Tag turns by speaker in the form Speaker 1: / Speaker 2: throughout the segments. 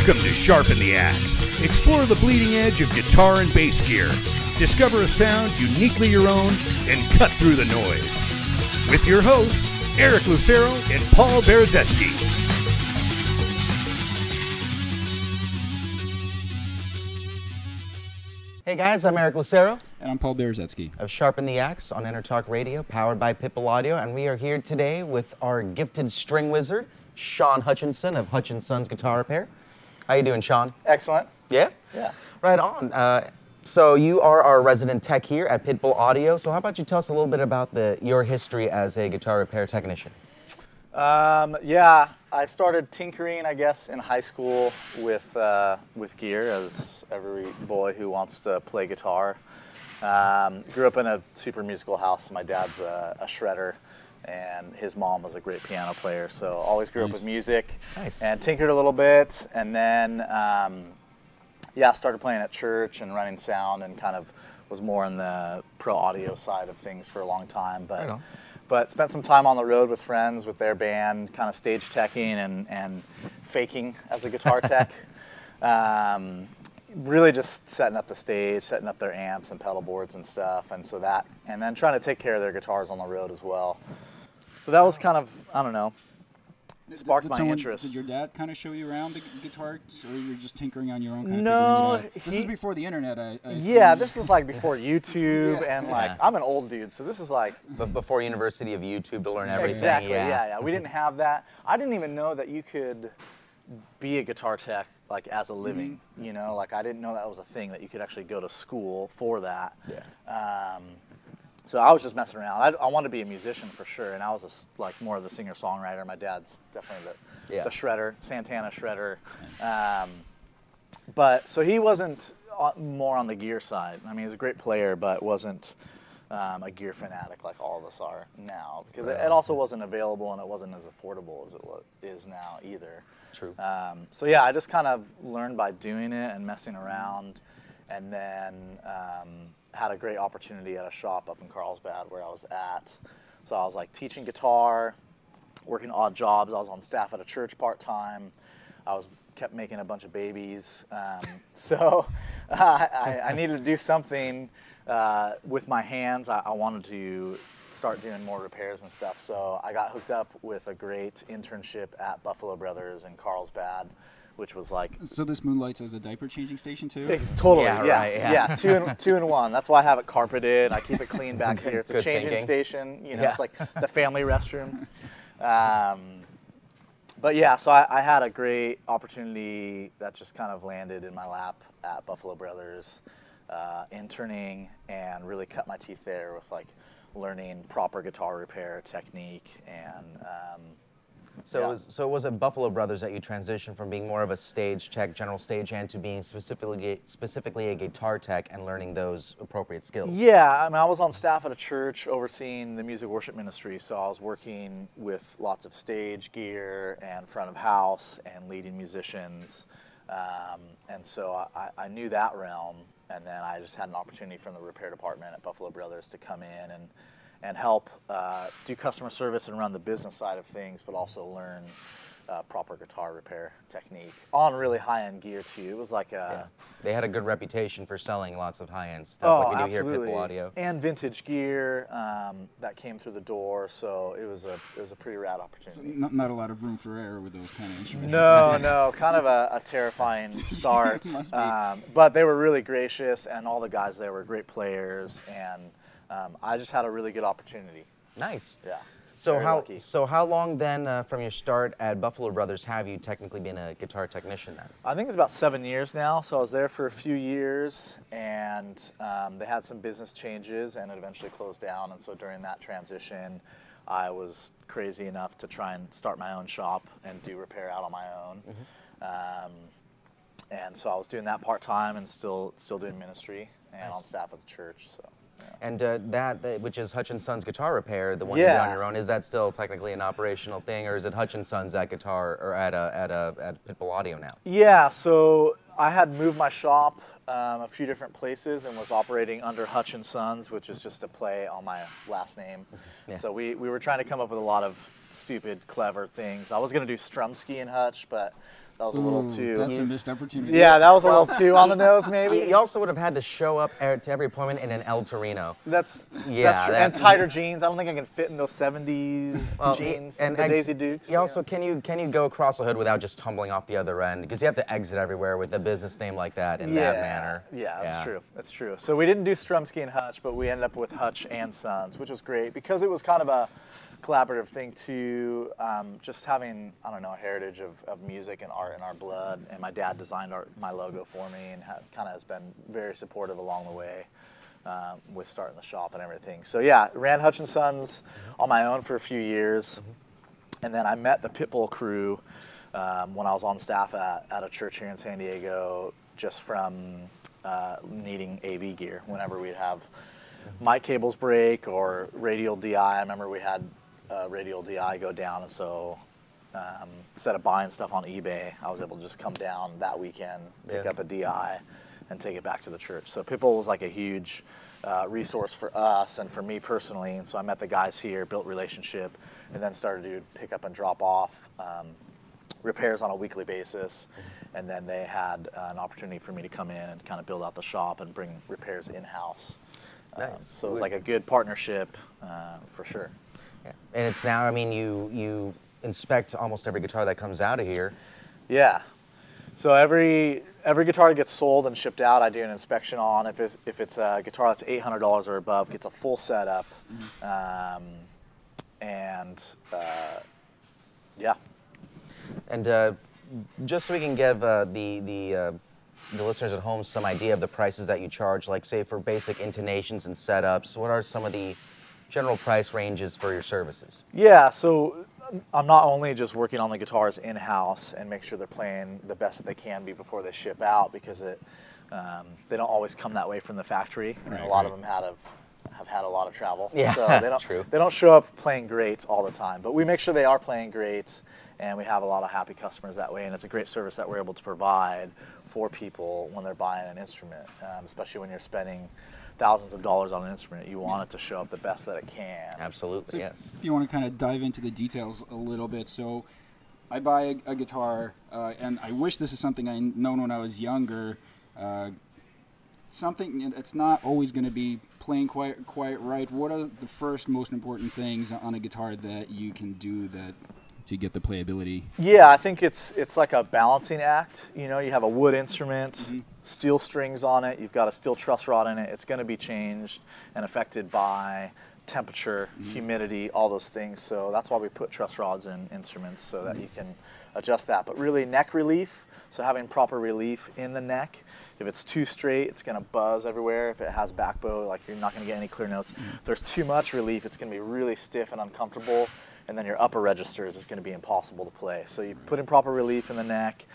Speaker 1: Welcome to Sharpen the Axe. Explore the bleeding edge of guitar and bass gear. Discover a sound uniquely your own and cut through the noise. With your hosts, Eric Lucero and Paul Berezetsky.
Speaker 2: Hey guys, I'm Eric Lucero
Speaker 3: And I'm Paul Berezetsky.
Speaker 2: of Sharpen the Axe on Intertalk Radio, powered by Pitbull Audio, and we are here today with our gifted string wizard, Sean Hutchinson of Hutchinson's Guitar Repair. How you doing, Sean?
Speaker 4: Excellent.
Speaker 2: Yeah?
Speaker 4: Yeah.
Speaker 2: Right on. Uh, so you are our resident tech here at Pitbull Audio. So how about you tell us a little bit about the your history as a guitar repair technician?
Speaker 4: Um, yeah, I started tinkering, I guess, in high school with uh, with gear, as every boy who wants to play guitar. Um, grew up in a super musical house. My dad's a, a shredder, and his mom was a great piano player. So always grew up with music,
Speaker 2: Nice.
Speaker 4: and tinkered a little bit, and then um, yeah, started playing at church and running sound, and kind of was more in the pro audio side of things for a long time. But
Speaker 2: Right
Speaker 4: but spent some time on the road with friends with their band, kind of stage teching and and faking as a guitar tech. Um, really just setting up the stage, setting up their amps and pedal boards and stuff, and so that, and then trying to take care of their guitars on the road as well. So that was kind of I don't know, sparked
Speaker 3: Did
Speaker 4: my
Speaker 3: someone-
Speaker 4: interest.
Speaker 3: Did your dad kind of show you around the guitar, or you're just tinkering on your own? Kind of
Speaker 4: No,
Speaker 3: figuring it? This
Speaker 4: he-
Speaker 3: is before the internet. I, I
Speaker 4: Yeah,
Speaker 3: assume.
Speaker 4: this is like before YouTube
Speaker 3: Yeah.
Speaker 4: and like
Speaker 2: Yeah.
Speaker 4: I'm an old dude, so this is like
Speaker 2: But before University of YouTube to learn everything.
Speaker 4: exactly
Speaker 2: Yeah.
Speaker 4: yeah. yeah We didn't have that. I didn't even know that you could be a guitar tech like as a living.
Speaker 2: Mm-hmm.
Speaker 4: You know, like I didn't know that was a thing that you could actually go to school for that.
Speaker 2: Yeah.
Speaker 4: Um, so I was just messing around. I, I wanted to be a musician for sure, and I was like more of the singer songwriter. My dad's definitely the,
Speaker 2: Yeah.
Speaker 4: the shredder, Santana shredder. Um, but so he wasn't uh, more on the gear side. I mean, he's a great player, but wasn't um, a gear fanatic like all of us are now because it, it also wasn't available and it wasn't as affordable as it is now either.
Speaker 2: True.
Speaker 4: Um, so yeah, I just kind of learned by doing it and messing around, and then um, had a great opportunity at a shop up in Carlsbad where I was at. So I was like teaching guitar, working odd jobs. I was on staff at a church part time. I was kept making a bunch of babies. Um, so I, I needed to do something uh, with my hands. I, I wanted to start doing more repairs and stuff. So I got hooked up with a great internship at Buffalo Brothers in Carlsbad, which was like
Speaker 3: So this moonlights as a diaper changing station too.
Speaker 4: it's totally,
Speaker 2: Yeah,
Speaker 4: yeah,
Speaker 2: right,
Speaker 4: yeah,
Speaker 2: yeah.
Speaker 4: two in two in one. That's why I have it carpeted. I keep it clean back here. It's a changing
Speaker 2: thinking.
Speaker 4: station. You know,
Speaker 2: Yeah.
Speaker 4: it's like the family restroom. Um, but yeah, so I, I had a great opportunity that just kind of landed in my lap at Buffalo Brothers, uh, interning, and really cut my teeth there with like learning proper guitar repair technique and. Um,
Speaker 2: So,
Speaker 4: Yeah.
Speaker 2: it was, so it was at Buffalo Brothers that you transitioned from being more of a stage tech, general stage, hand, to being specifically specifically a guitar tech and learning those appropriate skills.
Speaker 4: Yeah, I mean, I was on staff at a church overseeing the music worship ministry, so I was working with lots of stage gear and front of house and leading musicians, um, and so I, I knew that realm. And then I just had an opportunity from the repair department at Buffalo Brothers to come in and and help uh, do customer service and run the business side of things, but also learn. Uh, proper guitar repair technique on really high-end gear too. It was like a
Speaker 2: They had a good reputation for selling lots of high-end stuff like we do here at Pitbull Audio.
Speaker 4: Oh, And vintage gear um, that came through the door, so it was a it was a pretty rad opportunity.
Speaker 3: Not, not a lot of room for error with those kind of instruments.
Speaker 4: No, no, kind of a, a terrifying start. Um, but they were really gracious, and all the guys there were great players, and um, I just had a really good opportunity.
Speaker 2: Nice.
Speaker 4: Yeah.
Speaker 2: So
Speaker 4: very
Speaker 2: how
Speaker 4: lucky.
Speaker 2: so how long then uh, from your start at Buffalo Brothers have you technically been a guitar technician then?
Speaker 4: I think it's about seven years now. So I was there for a few years, and um, they had some business changes, and it eventually closed down. And so during that transition, I was crazy enough to try and start my own shop and do repair out on my own. Um, and so I was doing that part time and still still doing ministry and on staff at the church. So. Yeah.
Speaker 2: And uh, that, that, which is Hutchinson's Guitar Repair, the one you did on your own, is that still technically an operational thing, or is it Hutchinson's at guitar or at a, at a at Pitbull Audio now?
Speaker 4: Yeah, so I had moved my shop um, a few different places and was operating under Hutch and Sons, which is just a play on my last name.
Speaker 2: Yeah.
Speaker 4: So we, we were trying to come up with a lot of stupid, clever things. I was going to do Strumsky and Hutch, but That was a little
Speaker 3: Ooh,
Speaker 4: too.
Speaker 3: That's a missed opportunity.
Speaker 4: yeah, that was a little too on the nose, maybe.
Speaker 2: you also would have had to show up er- to every appointment in an El Torino.
Speaker 4: That's
Speaker 2: Yeah,
Speaker 4: that's true.
Speaker 2: that-
Speaker 4: and tighter jeans. I don't think I can fit in those '70s
Speaker 2: Well,
Speaker 4: jeans.
Speaker 2: and
Speaker 4: the
Speaker 2: ex-
Speaker 4: Daisy Dukes.
Speaker 2: You also can you can you go across the hood without just tumbling off the other end because you have to exit everywhere with a business name like that in
Speaker 4: yeah,
Speaker 2: that manner.
Speaker 4: Yeah, that's true. That's true. So we didn't do Strumsky and Hutch, but we ended up with Hutch and Sons, which was great because it was kind of a collaborative thing too. Um, just having I don't know a heritage of, of music and art in our blood, and my dad designed our, my logo for me and kind of has been very supportive along the way. Um, with starting the shop and everything. So yeah, ran Hutch and Sons on my own for a few years, and then I met the Pitbull crew um, when I was on staff at, at a church here in San Diego, just from uh, needing AV gear. Whenever we'd have mic cables break or radial DI, I remember we had uh, radial DI go down, and so um, instead of buying stuff on eBay, I was able to just come down that weekend, pick
Speaker 2: Yeah.
Speaker 4: up a DI, and take it back to the church. So Pitbull was like a huge uh, resource for us and for me personally. And so I met the guys here, built relationship, and then started to pick up and drop off um, repairs on a weekly basis. And then they had uh, an opportunity for me to come in and kind of build out the shop and bring repairs in house. Um, so it was like a good partnership uh, for sure.
Speaker 2: Yeah. And it's now, I mean, you you inspect almost every guitar that comes out of here.
Speaker 4: Yeah. So every every guitar that gets sold and shipped out, I do an inspection on. If it's, if it's a guitar that's eight hundred dollars or above, gets a full setup, um, and uh, yeah,
Speaker 2: And uh, just so we can give uh, the the uh, the listeners at home some idea of the prices that you charge, like say for basic intonations and setups, what are some of the general price ranges for your services?
Speaker 4: yeah. So I'm not only just working on the guitars in house and make sure they're playing the best that they can be before they ship out because it um, they don't always come that way from the factory. and a
Speaker 3: Right,
Speaker 4: lot of them had have have had a lot of travel.
Speaker 2: Yeah,
Speaker 4: so they don't
Speaker 2: true.
Speaker 4: they don't show up playing great all the time. But we make sure they are playing great, and we have a lot of happy customers that way. And it's a great service that we're able to provide for people when they're buying an instrument, um, especially when you're spending thousands of dollars on an instrument. You want it to show up the best that it can.
Speaker 2: Absolutely,
Speaker 3: So if,
Speaker 2: yes.
Speaker 3: if you want to kind of dive into the details a little bit, so I buy a, a guitar, uh, and I wish this is something I known when I was younger. Uh, something it's not always going to be playing quite quite right. What are the first most important things on a guitar that you can do that to get the playability?
Speaker 4: Yeah, I think it's it's like a balancing act. You know, you have a wood instrument, steel strings on it. You've got a steel truss rod in it. It's going to be changed and affected by temperature, mm-hmm. humidity, all those things. So that's why we put truss rods in instruments so that you can adjust that. But really, neck relief. So having proper relief in the neck. If it's too straight, it's going to buzz everywhere. If it has back bow, like you're not going to get any clear notes. Mm-hmm. If there's too much relief, it's going to be really stiff and uncomfortable and then your upper registers is going to be impossible to play. So you put in proper relief in the neck,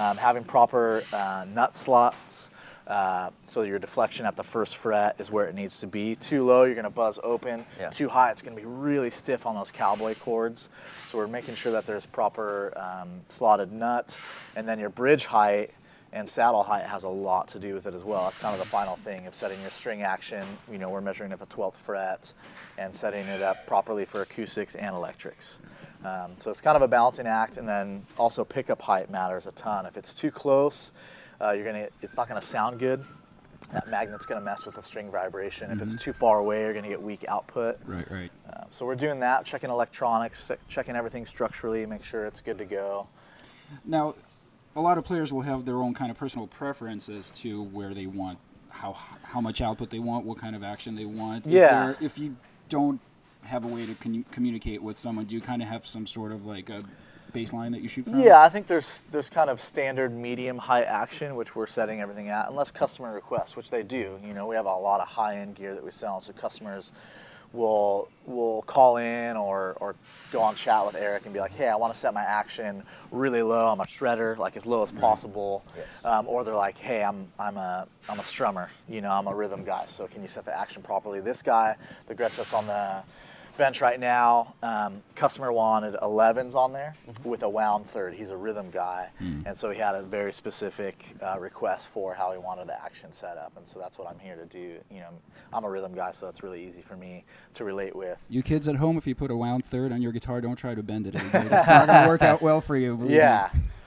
Speaker 4: um, having proper uh, nut slots, uh, so your deflection at the first fret is where it needs to be. Too low, you're going to buzz open.
Speaker 2: Yeah.
Speaker 4: Too high, it's going to be really stiff on those cowboy chords. So we're making sure that there's proper um, slotted nut, and then your bridge height and saddle height has a lot to do with it as well. That's kind of the final thing of setting your string action. You know, we're measuring at the 12th fret and setting it up properly for acoustics and electrics. Um, so it's kind of a balancing act, and then also pickup height matters a ton. If it's too close, uh, you're gonna it's not gonna sound good. That magnet's gonna mess with the string vibration. If it's too far away, you're gonna get weak output.
Speaker 3: Right, right.
Speaker 4: Um, so we're doing that, checking electronics, checking everything structurally, make sure it's good to go.
Speaker 3: Now, a lot of players will have their own kind of personal preference as to where they want, how how much output they want, what kind of action they want. Is
Speaker 4: Yeah.
Speaker 3: there- if you don't have a way to commu- communicate with someone, do you kind of have some sort of like a baseline that you shoot from?
Speaker 4: Yeah, I think there's there's kind of standard medium high action, which we're setting everything at, unless customer requests, which they do. You know, we have a lot of high end gear that we sell, so customers will will call in or or go on chat with Eric and be like, hey, I want to set my action really low. I'm a shredder, like as low as possible.
Speaker 2: Yes.
Speaker 4: Um, or they're like, hey, I'm I'm a I'm a strummer. You know, I'm a rhythm guy. So can you set the action properly? This guy, the Gretsch that's on the bench right now, um, customer wanted 11s on there with a wound third. He's a rhythm guy, and so he had a very specific uh, request for how he wanted the action set up, and so that's what I'm here to do. You know, I'm a rhythm guy, so it's really easy for me to relate with.
Speaker 3: You kids at home, if you put a wound third on your guitar, don't try to bend it. It's not going to work out well for you. me.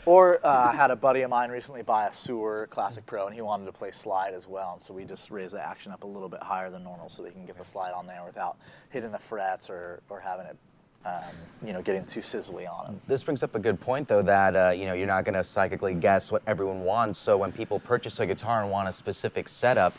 Speaker 4: Or uh, I had a buddy of mine recently buy a Suhr Classic Pro, and he wanted to play slide as well. And so we just raised the action up a little bit higher than normal, so they can get the slide on there without hitting the frets or, or having it, um, you know, getting too sizzly on them.
Speaker 2: This brings up a good point, though, that uh, you know you're not going to psychically guess what everyone wants. So when people purchase a guitar and want a specific setup,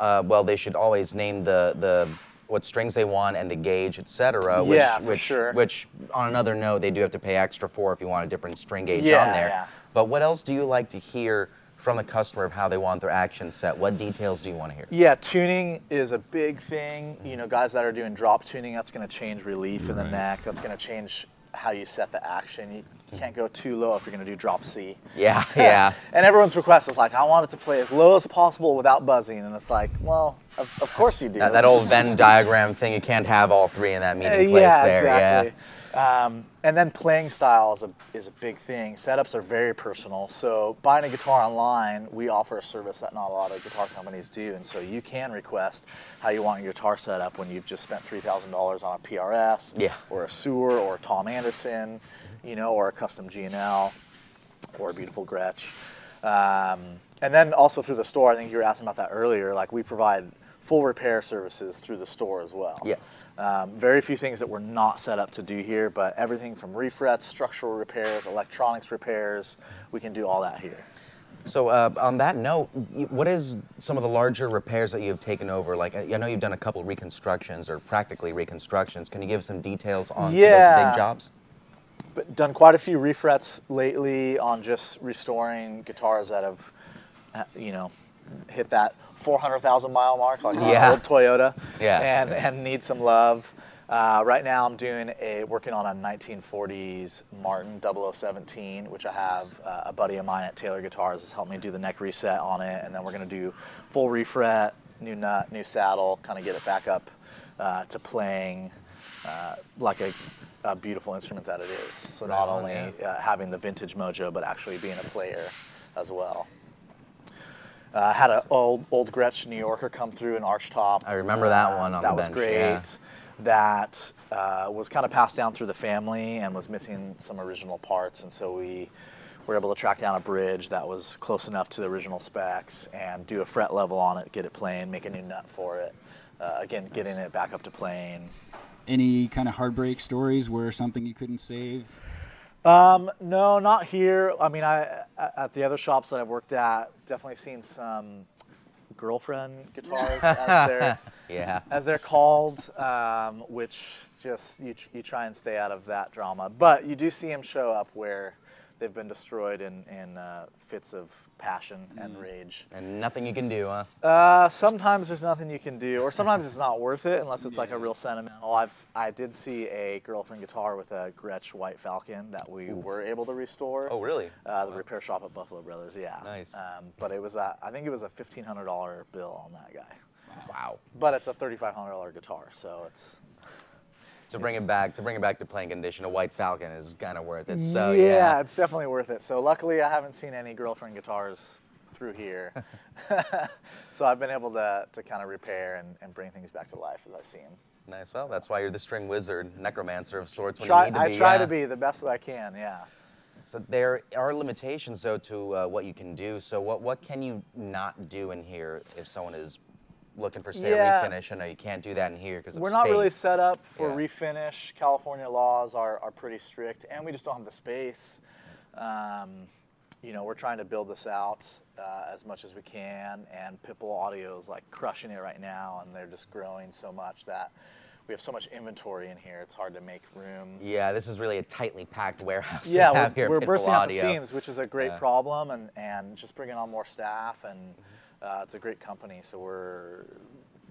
Speaker 2: uh, well, they should always name the the what strings they want and the gauge, etc. Which,
Speaker 4: Yeah, for
Speaker 2: which,
Speaker 4: sure.
Speaker 2: Which, on another note, they do have to pay extra for if you want a different string gauge
Speaker 4: Yeah,
Speaker 2: on there.
Speaker 4: yeah.
Speaker 2: But what else do you like to hear from a customer of how they want their action set? What details do you want to hear?
Speaker 4: Yeah, tuning is a big thing. You know, guys that are doing drop tuning, that's going to change relief in the neck. That's going to change how you set the action. You can't go too low if you're going to do drop C.
Speaker 2: Yeah, yeah.
Speaker 4: And everyone's request is like, I want it to play as low as possible without buzzing. And it's like, well, of, of course you do.
Speaker 2: That, that old Venn diagram thing, you can't have all three in that
Speaker 4: Uh,
Speaker 2: meeting place there.
Speaker 4: yeah, exactly. Um, and then playing style is a, is a big thing. Setups are very personal. So buying a guitar online, we offer a service that not a lot of guitar companies do. And so you can request how you want your guitar set up when you've just spent $3,000 on a PRS
Speaker 2: Yeah.
Speaker 4: or a Suhr or a Tom Anderson, you know, or a custom G&L or a beautiful Gretsch. Um, and then also through the store, I think you were asking about that earlier. Like we provide full repair services through the store as well.
Speaker 2: Yes.
Speaker 4: Um, very few things that we're not set up to do here, but everything from refrets, structural repairs, electronics repairs, we can do all that here.
Speaker 2: So uh, on that note, what is some of the larger repairs that you've taken over? Like I know you've done a couple reconstructions or practically reconstructions. Can you give some details on some of those big jobs?
Speaker 4: But done quite a few refrets lately on just restoring guitars that have, uh, you know, hit that 400,000 mile mark, like
Speaker 2: Yeah.
Speaker 4: old Toyota,
Speaker 2: Yeah.
Speaker 4: and and need some love. Uh, right now, I'm doing a working on a 1940s Martin 0017, which I have uh, a buddy of mine at Taylor Guitars has helped me do the neck reset on it, and then we're gonna do full refret, new nut, new saddle, kind of get it back up uh, to playing uh, like a, a beautiful instrument that it is. So not
Speaker 2: on,
Speaker 4: only uh, having the vintage mojo, but actually being a player as well. Uh, had an old old Gretsch New Yorker come through an arch top.
Speaker 2: I remember that
Speaker 4: Uh,
Speaker 2: one on
Speaker 4: that
Speaker 2: the
Speaker 4: was
Speaker 2: bench,
Speaker 4: great.
Speaker 2: yeah.
Speaker 4: That uh, was kind of passed down through the family and was missing some original parts, and so we were able to track down a bridge that was close enough to the original specs and do a fret level on it, get it playing, make a new nut for it. Uh, again, getting it back up to playing.
Speaker 3: Any kind of heartbreak stories where something you couldn't save?
Speaker 4: Um, no, not here. I mean, I at the other shops that I've worked at, definitely seen some girlfriend guitars as they're
Speaker 2: Yeah.
Speaker 4: as they're called, um, which just you, you try and stay out of that drama. But you do see them show up where they've been destroyed in in uh, fits of passion and rage.
Speaker 2: And nothing you can do, huh?
Speaker 4: Uh, sometimes there's nothing you can do, or sometimes it's not worth it unless it's like a real sentimental. I've I did see a girlfriend guitar with a Gretsch White Falcon that we were able to restore.
Speaker 2: Oh, really?
Speaker 4: Uh, the repair shop at Buffalo Brothers, yeah.
Speaker 2: Nice.
Speaker 4: Um, but it was a, I think it was a fifteen hundred dollar bill on that guy.
Speaker 2: Wow.
Speaker 4: But it's a thirty five hundred dollar guitar, so it's
Speaker 2: To bring it back, to bring it back to playing condition, a White Falcon is kind of worth it.
Speaker 4: yeah,
Speaker 2: So yeah.
Speaker 4: it's definitely worth it. So luckily, I haven't seen any girlfriend guitars through here, so I've been able to to kind of repair and, and bring things back to life as I see them.
Speaker 2: Nice. Well, that's why you're the string wizard, necromancer of sorts. When
Speaker 4: Try,
Speaker 2: you need to
Speaker 4: I
Speaker 2: be,
Speaker 4: try
Speaker 2: yeah.
Speaker 4: to be the best that I can. Yeah.
Speaker 2: So there are limitations, though, to uh, what you can do. So what what can you not do in here if someone is looking for say
Speaker 4: Yeah.
Speaker 2: a refinish? I know you can't do that in here because
Speaker 4: We're not really set up for
Speaker 2: Yeah.
Speaker 4: refinish. California laws are, are pretty strict, and we just don't have the space. Um, you know, we're trying to build this out uh, as much as we can, and Pitbull Audio is like crushing it right now, and they're just growing so much that we have so much inventory in here. It's hard to make room.
Speaker 2: Yeah, this is really a tightly packed warehouse. we
Speaker 4: Yeah,
Speaker 2: have
Speaker 4: we're,
Speaker 2: here
Speaker 4: we're
Speaker 2: Pitbull
Speaker 4: bursting out the
Speaker 2: Audio.
Speaker 4: seams, which is a great
Speaker 2: Yeah.
Speaker 4: problem, and, and just bringing on more staff, and uh, it's a great company. So we're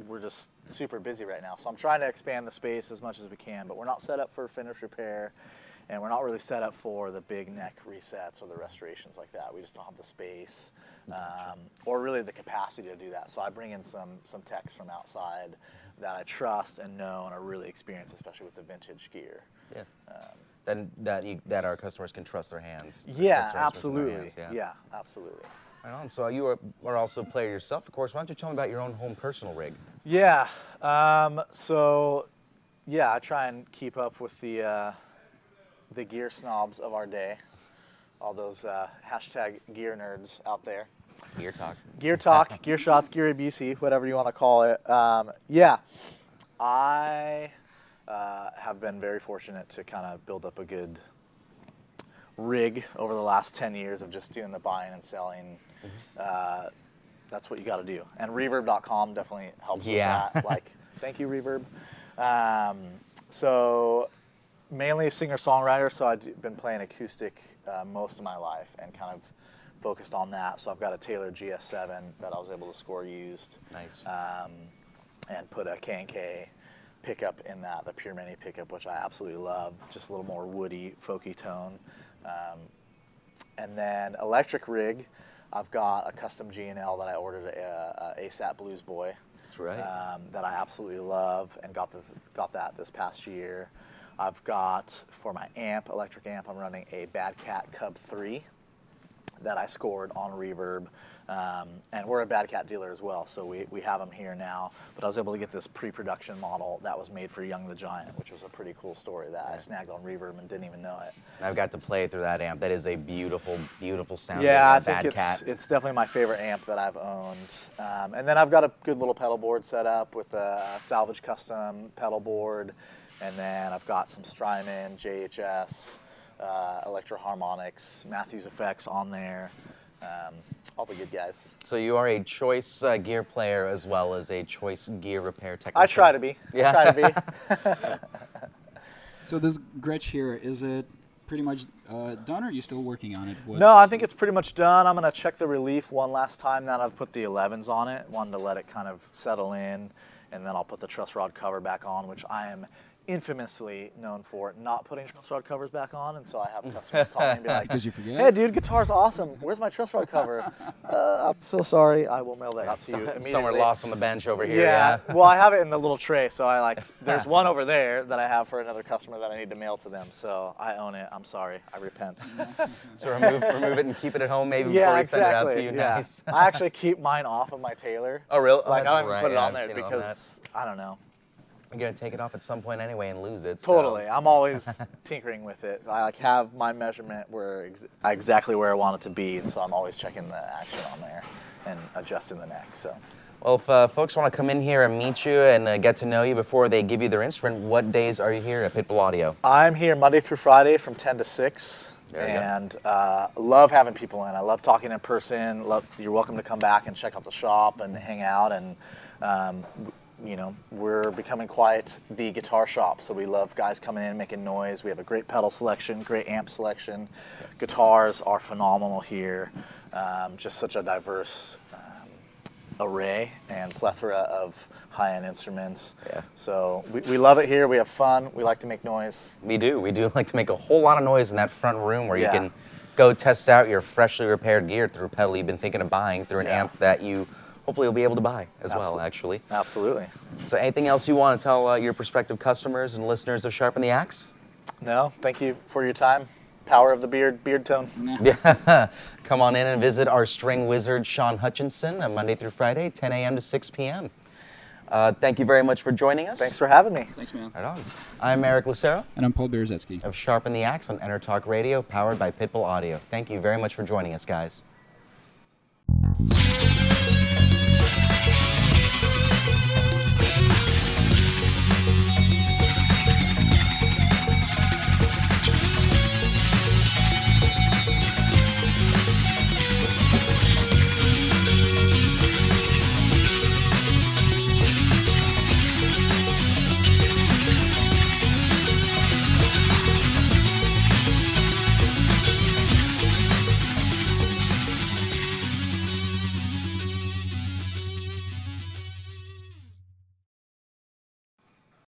Speaker 4: we're just super busy right now. So I'm trying to expand the space as much as we can, but we're not set up for finish repair, and we're not really set up for the big neck resets or the restorations like that. We just don't have the space, um, or really the capacity to do that. So I bring in some some techs from outside that I trust and know and are really experienced, especially with the vintage gear.
Speaker 2: Yeah. then that you, that our customers can trust their hands.
Speaker 4: Yeah,
Speaker 2: customers trust their
Speaker 4: absolutely.
Speaker 2: hands,
Speaker 4: yeah, absolutely.
Speaker 2: Right on. So you are, are also a player yourself, of course. Why don't you tell me about your own home personal rig?
Speaker 4: Yeah. Um, so, yeah, I try and keep up with the uh, the gear snobs of our day. all those uh, hashtag gear nerds out there.
Speaker 2: Gear talk.
Speaker 4: Gear Talk, Gear Shots, Gear ABC, whatever you want to call it. Um, yeah, I uh, have been very fortunate to kind of build up a good rig over the last 10 years of just doing the buying and selling. Uh, that's what you got to do. And reverb.com definitely helps
Speaker 2: Yeah.
Speaker 4: with that. Like, thank you, Reverb. Um, so, mainly a singer songwriter, so I've been playing acoustic uh, most of my life and kind of focused on that. So, I've got a Taylor GS7 that I was able to score used
Speaker 2: Nice.
Speaker 4: um, and put a K&K pickup in that, the Pure Mini pickup, which I absolutely love. Just a little more woody, folky tone. Um, and then electric rig, I've got a custom G&L that I ordered a, a ASAT Blues Boy.
Speaker 2: That's right.
Speaker 4: Um, that I absolutely love and got this got that this past year. I've got for my amp, electric amp, I'm running a Bad Cat Cub 3 that I scored on Reverb. Um, and we're a Bad Cat dealer as well, so we, we have them here now. But I was able to get this pre-production model that was made for Young the Giant, which was a pretty cool story that I snagged on Reverb and didn't even know it.
Speaker 2: I've got to play through that amp. That is a beautiful, beautiful sound.
Speaker 4: Yeah, I
Speaker 2: Bad
Speaker 4: think it's
Speaker 2: Cat.
Speaker 4: it's definitely my favorite amp that I've owned. Um, and then I've got a good little pedal board set up with a salvage custom pedal board, and then I've got some Strymon, JHS, uh, Electro-Harmonix, Matthews Effects on there. Um, all the good guys.
Speaker 2: So you are a choice uh, gear player as well as a choice gear repair technician.
Speaker 4: I try to be.
Speaker 2: Yeah.
Speaker 4: I try to be.
Speaker 3: So this Gretsch here, is it pretty much uh, done, or are you still working on it? What's,
Speaker 4: No, I think it's pretty much done. I'm gonna check the relief one last time. Now that I've put the 11s on it, wanted to let it kind of settle in, and then I'll put the truss rod cover back on, which I am infamously known for not putting truss rod covers back on. And so I have customers call me and be like,
Speaker 3: you forget?
Speaker 4: "Hey, dude, guitar's awesome. Where's my truss rod cover? uh, I'm so sorry. I will mail that out to you
Speaker 2: Somewhere lost on the bench over here.
Speaker 4: Yeah.
Speaker 2: Yeah.
Speaker 4: well, I have it in the little tray, so I like. There's one over there that I have for another customer that I need to mail to them. So I own it. I'm sorry. I repent.
Speaker 2: So remove, remove it and keep it at home maybe
Speaker 4: Yeah,
Speaker 2: before you send it out to you.
Speaker 4: yeah.
Speaker 2: Nice.
Speaker 4: I actually keep mine off of my Taylor.
Speaker 2: Oh, really? Oh,
Speaker 4: Like I don't
Speaker 2: right.
Speaker 4: put it
Speaker 2: Yeah,
Speaker 4: on
Speaker 2: I've
Speaker 4: there because I don't know.
Speaker 2: You're gonna take it off at some point anyway and lose it. so-
Speaker 4: Totally. I'm always tinkering with it. I like have my measurement where ex- exactly where I want it to be, and so I'm always checking the action on there and adjusting the neck. So.
Speaker 2: Well, if uh, folks want to come in here and meet you and uh, get to know you before they give you their instrument, what days are you here at Pitbull Audio?
Speaker 4: I'm here Monday through Friday from 10 to 6.
Speaker 2: There you go.
Speaker 4: and uh, love having people in. I love talking in person. Love, you're welcome to come back and check out the shop and hang out. And um, you know, we're becoming quite the guitar shop. So we love guys coming in, making noise. We have a great pedal selection, great amp selection. Guitars are phenomenal here. Um, just such a diverse um, array and plethora of high-end instruments.
Speaker 2: Yeah.
Speaker 4: So we, we love it here. We have fun. We like to make noise.
Speaker 2: We do. We do like to make a whole lot of noise in that front room where
Speaker 4: Yeah.
Speaker 2: you can go test out your freshly repaired gear through a pedal you've been thinking of buying through an
Speaker 4: Yeah.
Speaker 2: amp that you hopefully you'll be able to buy as well, actually.
Speaker 4: Absolutely.
Speaker 2: So, anything else you want to tell uh, your prospective customers and listeners of Sharpen the Axe?
Speaker 4: No, thank you for your time. Power of the beard, beard tone.
Speaker 2: Yeah. Come on in and visit our string wizard, Sean Hutchinson, on Monday through Friday, 10 a.m. to 6 p.m. Uh, thank you very much for joining us.
Speaker 4: Thanks for having me.
Speaker 3: Thanks, man.
Speaker 2: Right on. I'm Eric Lucero
Speaker 3: And I'm Paul Berzetsky.
Speaker 2: of Sharpen the Axe on Intertalk Radio, powered by Pitbull Audio. Thank you very much for joining us, guys.